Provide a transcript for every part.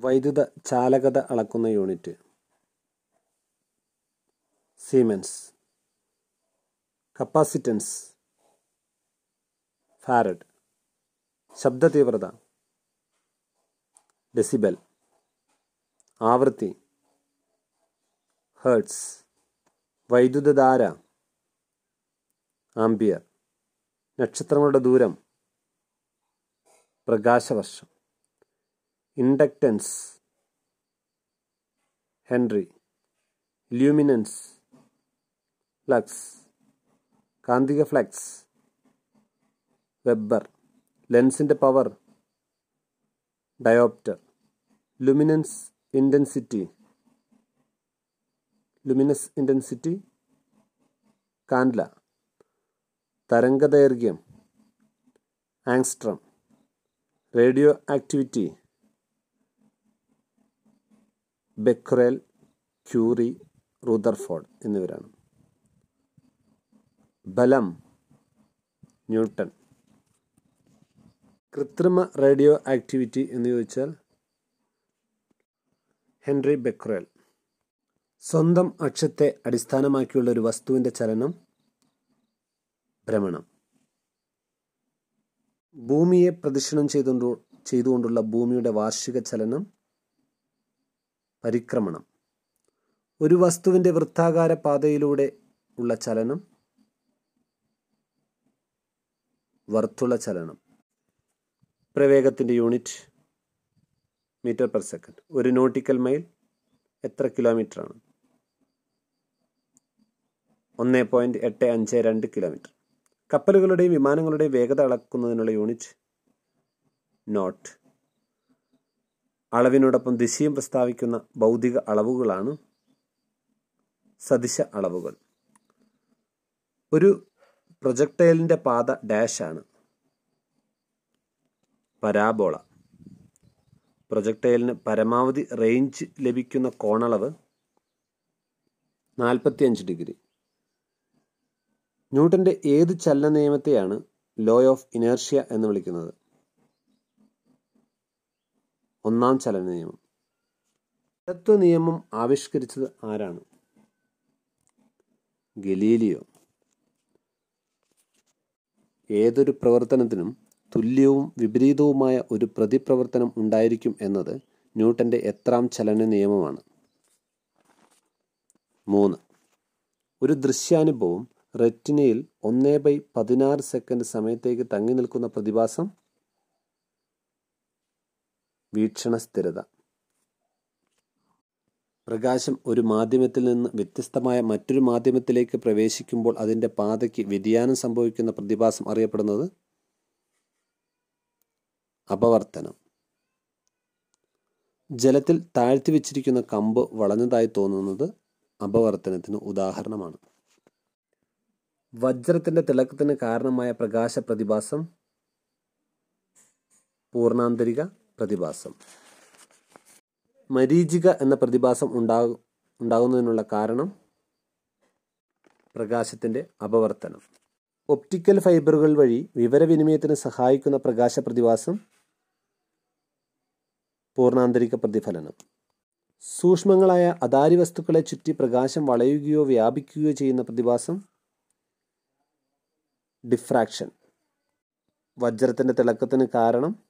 വൈദ്യുത ചാലകത അളക്കുന്ന യൂണിറ്റ്. സീമെൻസ് കപ്പാസിറ്റൻസ് ഫാരഡ് ശബ്ദ തീവ്രത ഡെസിബൽ ആവൃത്തി. ഹേർട്സ് വൈദ്യുതധാര. ആംബിയർ നക്ഷത്രങ്ങളുടെ ദൂരം. പ്രകാശവർഷം. ഇൻഡക്റ്റൻസ്. ഹെൻറി. ല്യൂമിനൻസ്. ഫ്ലക്സ്. കാന്തിക ഫ്ലക്സ്. വെബ്ബർ. ലെൻസിന്റെ power. Dioptre. Luminance intensity luminous intensity candela. തരംഗദൈർഘ്യം. Angstrom radioactivity becquerel curie rutherford എന്നിവരാണ്. ബലം ന്യൂട്ടൺ. കൃത്രിമ റേഡിയോ ആക്ടിവിറ്റി എന്ന് ചോദിച്ചാൽ ഹെൻറി ബെക്രേൽ. സ്വന്തം അക്ഷത്തെ അടിസ്ഥാനമാക്കിയുള്ള ഒരു വസ്തുവിന്റെ ചലനം ഭ്രമണം. ഭൂമിയെ പ്രദക്ഷിണം ചെയ്തുകൊണ്ട് ചെയ്തുകൊണ്ടുള്ള ഭൂമിയുടെ വാർഷിക ചലനം പരിക്രമണം. ഒരു വസ്തുവിന്റെ വൃത്താകാര പാതയിലൂടെ ഉള്ള ചലനം വർത്തുള ചലനം. പ്രവേഗത്തിന്റെ യൂണിറ്റ് മീറ്റർ പെർ സെക്കൻഡ്. ഒരു നോട്ടിക്കൽ മൈൽ എത്ര കിലോമീറ്ററാണ്? ഒന്ന് പോയിന്റ് എട്ട് അഞ്ച് രണ്ട് കിലോമീറ്റർ. കപ്പലുകളുടെയും വിമാനങ്ങളുടെയും വേഗത അളക്കുന്നതിനുള്ള യൂണിറ്റ് നോട്ട്. അളവിനോടൊപ്പം ദിശയും പ്രസ്താവിക്കുന്ന ഭൗതിക അളവുകളാണ് സദിശ അളവുകൾ. ഒരു പ്രൊജക്ടൈലിന്റെ പാത ഡാഷാണ് പരാബോള. പ്രൊജക്ടൈലിന് പരമാവധി റേഞ്ച് ലഭിക്കുന്ന കോണളവ് നാൽപ്പത്തിയഞ്ച് ഡിഗ്രി. ന്യൂട്ടന്റെ ഏത് ചലന നിയമത്തെയാണ് ലോ ഓഫ് ഇനേർഷ്യ എന്ന് വിളിക്കുന്നത്? ഒന്നാം ചലന നിയമം ജഡത്വ നിയമം ആവിഷ്കരിച്ചത് ആരാണ്? ഗലീലിയോ. ഏതൊരു പ്രവർത്തനത്തിനും തുല്യവും വിപരീതവുമായ ഒരു പ്രതിപ്രവർത്തനം ഉണ്ടായിരിക്കും എന്നത് ന്യൂട്ടന്റെ എത്രാം ചലന നിയമമാണ് മൂന്ന്. ഒരു ദൃശ്യാനുഭവം റെറ്റിനയിൽ ഒന്നേ ബൈ പതിനാറ് സെക്കൻഡ് സമയത്തേക്ക് തങ്ങി നിൽക്കുന്ന പ്രതിഭാസം വീക്ഷണ സ്ഥിരത പ്രകാശം ഒരു മാധ്യമത്തിൽ നിന്ന് വ്യത്യസ്തമായ മറ്റൊരു മാധ്യമത്തിലേക്ക് പ്രവേശിക്കുമ്പോൾ അതിന്റെ പാതയ്ക്ക് വ്യതിയാനം സംഭവിക്കുന്ന പ്രതിഭാസം അറിയപ്പെടുന്നത് അപവർത്തനം. ജലത്തിൽ താഴ്ത്തി വെച്ചിരിക്കുന്ന കമ്പ് വളഞ്ഞതായി തോന്നുന്നത് അപവർത്തനത്തിന് ഉദാഹരണമാണ്. വജ്രത്തിന്റെ തിളക്കത്തിന് കാരണമായ പ്രകാശ പ്രതിഭാസം പൂർണാന്തരിക പ്രതിഭാസം. മരീചിക എന്ന പ്രതിഭാസം ഉണ്ടാകു ഉണ്ടാകുന്നതിനുള്ള കാരണം പ്രകാശത്തിന്റെ അപവർത്തനം. ഒപ്റ്റിക്കൽ ഫൈബറുകൾ വഴി വിവരവിനിമയത്തിന് സഹായിക്കുന്ന പ്രകാശ പ്രതിഭാസം പൂർണാന്തരിക പ്രതിഫലനം. സൂക്ഷ്മങ്ങളായ അതാരി വസ്തുക്കളെ ചുറ്റി പ്രകാശം വളയുകയോ വ്യാപിക്കുകയോ ചെയ്യുന്ന പ്രതിഭാസം ഡിഫ്രാക്ഷൻ. വജ്രത്തിന്റെ തിളക്കത്തിന് കാരണം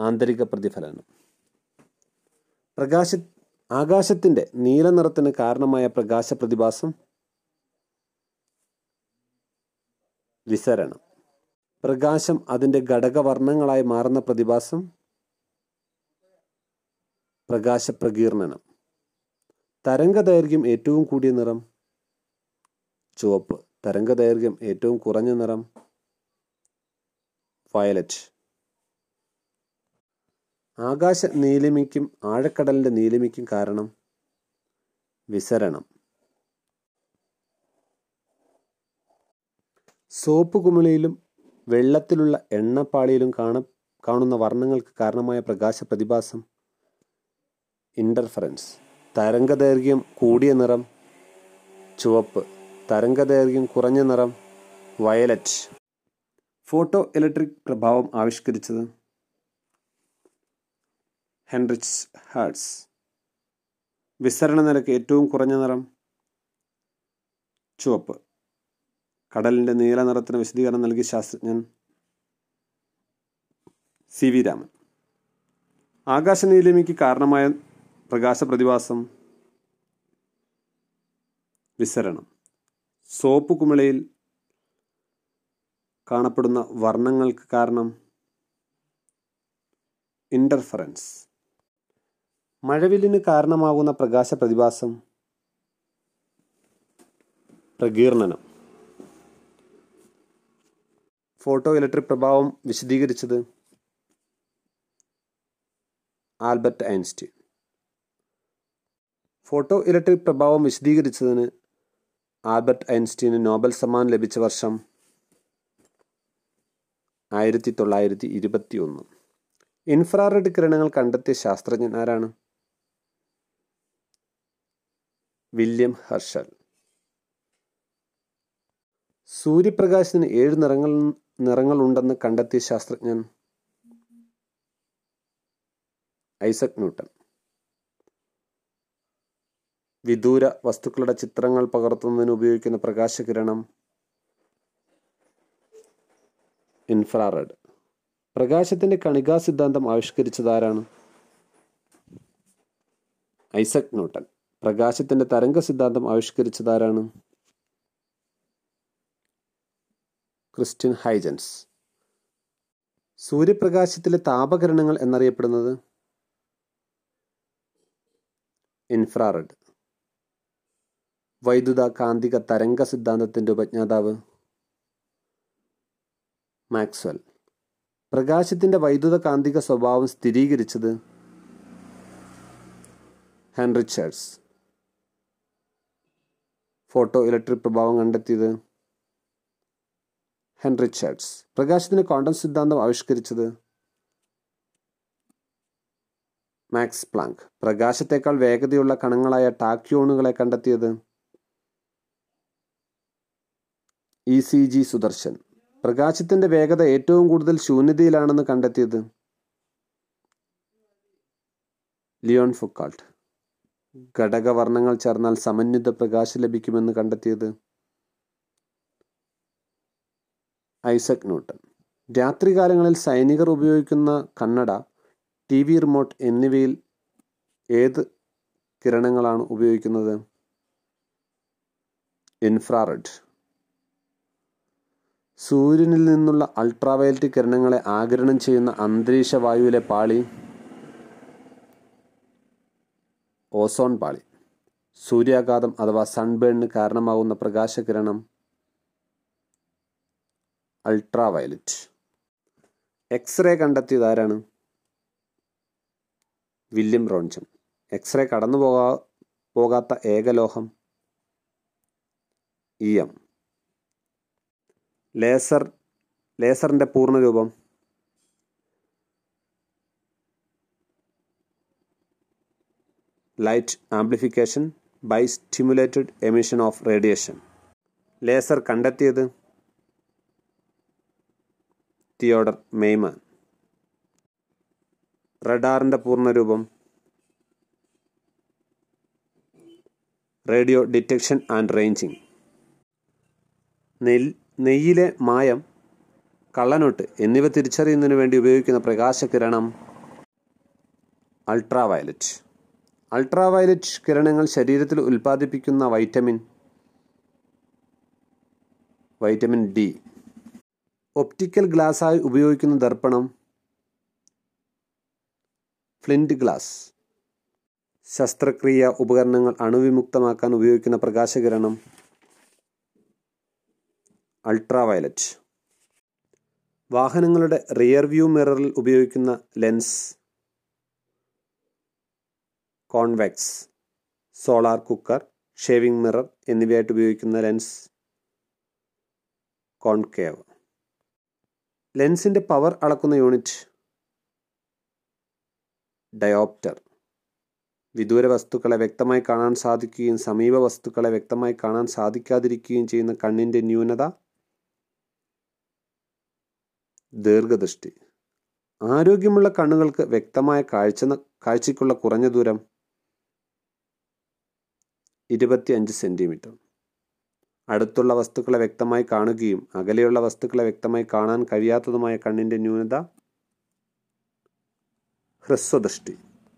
ആന്തരിക പ്രതിഫലനം. പ്രകാശ ആകാശത്തിന്റെ നീല നിറത്തിന് കാരണമായ പ്രകാശ പ്രതിഭാസം. വിസരണം. പ്രകാശം അതിന്റെ ഘടകവർണങ്ങളായി മാറുന്ന പ്രതിഭാസം. പ്രകാശപ്രകീർണനം തരംഗദൈർഘ്യം ഏറ്റവും കൂടിയ നിറം. ചുവപ്പ്. തരംഗദൈർഘ്യം ഏറ്റവും കുറഞ്ഞ നിറം. വയലറ്റ്. ആകാശ നീലിമയ്ക്കും ആഴക്കടലിന്റെ നീലിമയ്ക്കും കാരണം വിസരണം. സോപ്പ് കുമിളയിലും വെള്ളത്തിലുള്ള എണ്ണപ്പാളിയിലും കാണ കാണുന്ന വർണങ്ങൾക്ക് കാരണമായ പ്രകാശ പ്രതിഭാസം ഇന്റർഫറൻസ് തരംഗദൈർഘ്യം കൂടിയ നിറം ചുവപ്പ് തരംഗദൈർഘ്യം കുറഞ്ഞ നിറം വയലറ്റ് ഫോട്ടോ ഇലക്ട്രിക് പ്രഭാവം ആവിഷ്കരിച്ചത് ഹെൻറിച്ച് ഹാർട്സ്. വിസരണ നിരക്ക് ഏറ്റവും കുറഞ്ഞ നിറം ചുവപ്പ്. കടലിന്റെ നീല നിറത്തിന് വിശദീകരണം നൽകിയ ശാസ്ത്രജ്ഞൻ സി വി രാമൻ. ആകാശനീലിമയ്ക്ക് കാരണമായ പ്രകാശ പ്രതിഭാസം വിസരണം. സോപ്പ് കുമിളയിൽ കാണപ്പെടുന്ന വർണങ്ങൾക്ക് കാരണം ഇന്റർഫറൻസ് മഴവില്ലിന് കാരണമാകുന്ന പ്രകാശ പ്രതിഭാസം. പ്രകീർണനം. ഫോട്ടോ ഇലക്ട്രിക് പ്രഭാവം വിശദീകരിച്ചത് ആൽബർട്ട് ഐൻസ്റ്റീൻ. ഫോട്ടോ ഇലക്ട്രിക് പ്രഭാവം വിശദീകരിച്ചതിന് ആൽബർട്ട് ഐൻസ്റ്റീന് നോബൽ സമ്മാനം ലഭിച്ച വർഷം ആയിരത്തി തൊള്ളായിരത്തി ഇരുപത്തി ഒന്ന് ഇൻഫ്രാറെഡ് കിരണങ്ങൾ കണ്ടെത്തിയ ശാസ്ത്രജ്ഞൻ ആരാണ്? William Herschel. സൂര്യപ്രകാശത്തിന് ഏഴ് നിറങ്ങൾ നിറങ്ങളുണ്ടെന്ന് കണ്ടെത്തിയ ശാസ്ത്രജ്ഞൻ ഐസക് ന്യൂട്ടൺ. വിദൂര വസ്തുക്കളുടെ ചിത്രങ്ങൾ പകർത്തുന്നതിന് ഉപയോഗിക്കുന്ന പ്രകാശകിരണം ഇൻഫ്രാറെഡ്. പ്രകാശത്തിന്റെ കണികാ സിദ്ധാന്തം ആവിഷ്കരിച്ചതാരാണ് ഐസക് ന്യൂട്ടൺ. പ്രകാശത്തിന്റെ തരംഗ സിദ്ധാന്തം ആവിഷ്കരിച്ചതാരാണ്? Christian Huygens. സൂര്യപ്രകാശത്തിലെ താപകിരണങ്ങൾ എന്നറിയപ്പെടുന്നത്? ഇൻഫ്രാറെഡ്. വൈദ്യുത കാന്തിക തരംഗ സിദ്ധാന്തത്തിന്റെ ഉപജ്ഞാതാവ്? മാക്സ്വൽ. പ്രകാശത്തിന്റെ വൈദ്യുത കാന്തിക സ്വഭാവം സ്ഥിരീകരിച്ചത്? ഹെൻറിച്ചേഴ്സ് ഫോട്ടോ ഇലക്ട്രിക് പ്രഭാവം കണ്ടെത്തിയത്? ഹെൻറി ഹെൻറിച്ചേഴ്സ് പ്രകാശത്തിന് ക്വാണ്ടം സിദ്ധാന്തം ആവിഷ്കരിച്ചത്? Max Planck. പ്രകാശത്തേക്കാൾ വേഗതയുള്ള കണങ്ങളായ ടാക്യോണുകളെ കണ്ടെത്തിയത്? E C G Sudarshan. പ്രകാശത്തിന്റെ വേഗത ഏറ്റവും കൂടുതൽ ശൂന്യതയിലാണെന്ന് കണ്ടെത്തിയത്? Leon Foucault. ഘടകവർണങ്ങൾ ചേർന്നാൽ സമന്വിത പ്രകാശം ലഭിക്കുമെന്ന് കണ്ടെത്തിയത് ഐസക് ന്യൂട്ടൺ രാത്രികാലങ്ങളിൽ സൈനികർ ഉപയോഗിക്കുന്ന കണ്ണട ടി വി റിമോട്ട് എന്നിവയിൽ ഏത് കിരണങ്ങളാണ് ഉപയോഗിക്കുന്നത്? ഇൻഫ്രാറെഡ്. സൂര്യനിൽ നിന്നുള്ള അൾട്രാവയലറ്റ് കിരണങ്ങളെ ആഗിരണം ചെയ്യുന്ന അന്തരീക്ഷ വായുവിലെ പാളി ഓസോൺ പാളി. സൂര്യാഘാതം അഥവാ സൺബേണിന് കാരണമാകുന്ന പ്രകാശകിരണം അൾട്രാ വയലറ്റ് എക്സ്റേ കണ്ടെത്തിയത് ആരാണ്? വില്യം റോൺജൻ എക്സ്റേ കടന്നു പോകാ പോകാത്ത ഏകലോഹം ഇ എം ലേസർ ലേസറിന്റെ പൂർണരൂപം light amplification by stimulated emission of radiation laser കണ്ടെത്തിയത് തിയോഡർ മെയ്മാൻ. റഡാറിന്റെ പൂർണരൂപം റേഡിയോ ഡിറ്റക്ഷൻ ആൻഡ് റേഞ്ചിങ്. നെൽ നെയ്യിലെ മായം കള്ളനോട്ട് എന്നിവ തിരിച്ചറിയുന്നതിന് വേണ്ടി ഉപയോഗിക്കുന്ന പ്രകാശകിരണം അൾട്രാവയലറ്റ് അൾട്രാവയലറ്റ് കിരണങ്ങൾ ശരീരത്തിൽ ഉൽപ്പാദിപ്പിക്കുന്ന വൈറ്റമിൻ വൈറ്റമിൻ ഡി. ഒപ്റ്റിക്കൽ ഗ്ലാസ്സായി ഉപയോഗിക്കുന്ന ദർപ്പണം ഫ്ലിന്റ് ഗ്ലാസ്. ശസ്ത്രക്രിയ ഉപകരണങ്ങൾ അണുവിമുക്തമാക്കാൻ ഉപയോഗിക്കുന്ന പ്രകാശകിരണം അൾട്രാവയലറ്റ്. വാഹനങ്ങളുടെ റിയർ വ്യൂ മിററിൽ ഉപയോഗിക്കുന്ന lens convex solar cooker shaving mirror എന്നിവയായിട്ട് ഉപയോഗിക്കുന്ന ലെൻസ് കോൺകേവ്. ലെൻസിന്റെ പവർ അളക്കുന്ന യൂണിറ്റ് ഡയോപ്റ്റർ. വിദൂര വസ്തുക്കളെ വ്യക്തമായി കാണാൻ സാധിക്കുകയും സമീപ വസ്തുക്കളെ വ്യക്തമായി കാണാൻ സാധിക്കാതിരിക്കുകയും ചെയ്യുന്ന കണ്ണിന്റെ ന്യൂനത ദീർഘദൃഷ്ടി. ആരോഗ്യമുള്ള കണ്ണുകൾക്ക് വ്യക്തമായ കാഴ്ച കാഴ്ചയ്ക്കുള്ള കുറഞ്ഞ ദൂരം ഇരുപത്തിയഞ്ച് സെന്റിമീറ്റർ അടുത്തുള്ള വസ്തുക്കളെ വ്യക്തമായി കാണുകയും അകലെയുള്ള വസ്തുക്കളെ വ്യക്തമായി കാണാൻ കഴിയാത്തതുമായ കണ്ണിന്റെ ന്യൂനത ഹ്രസ്വദൃഷ്ടി.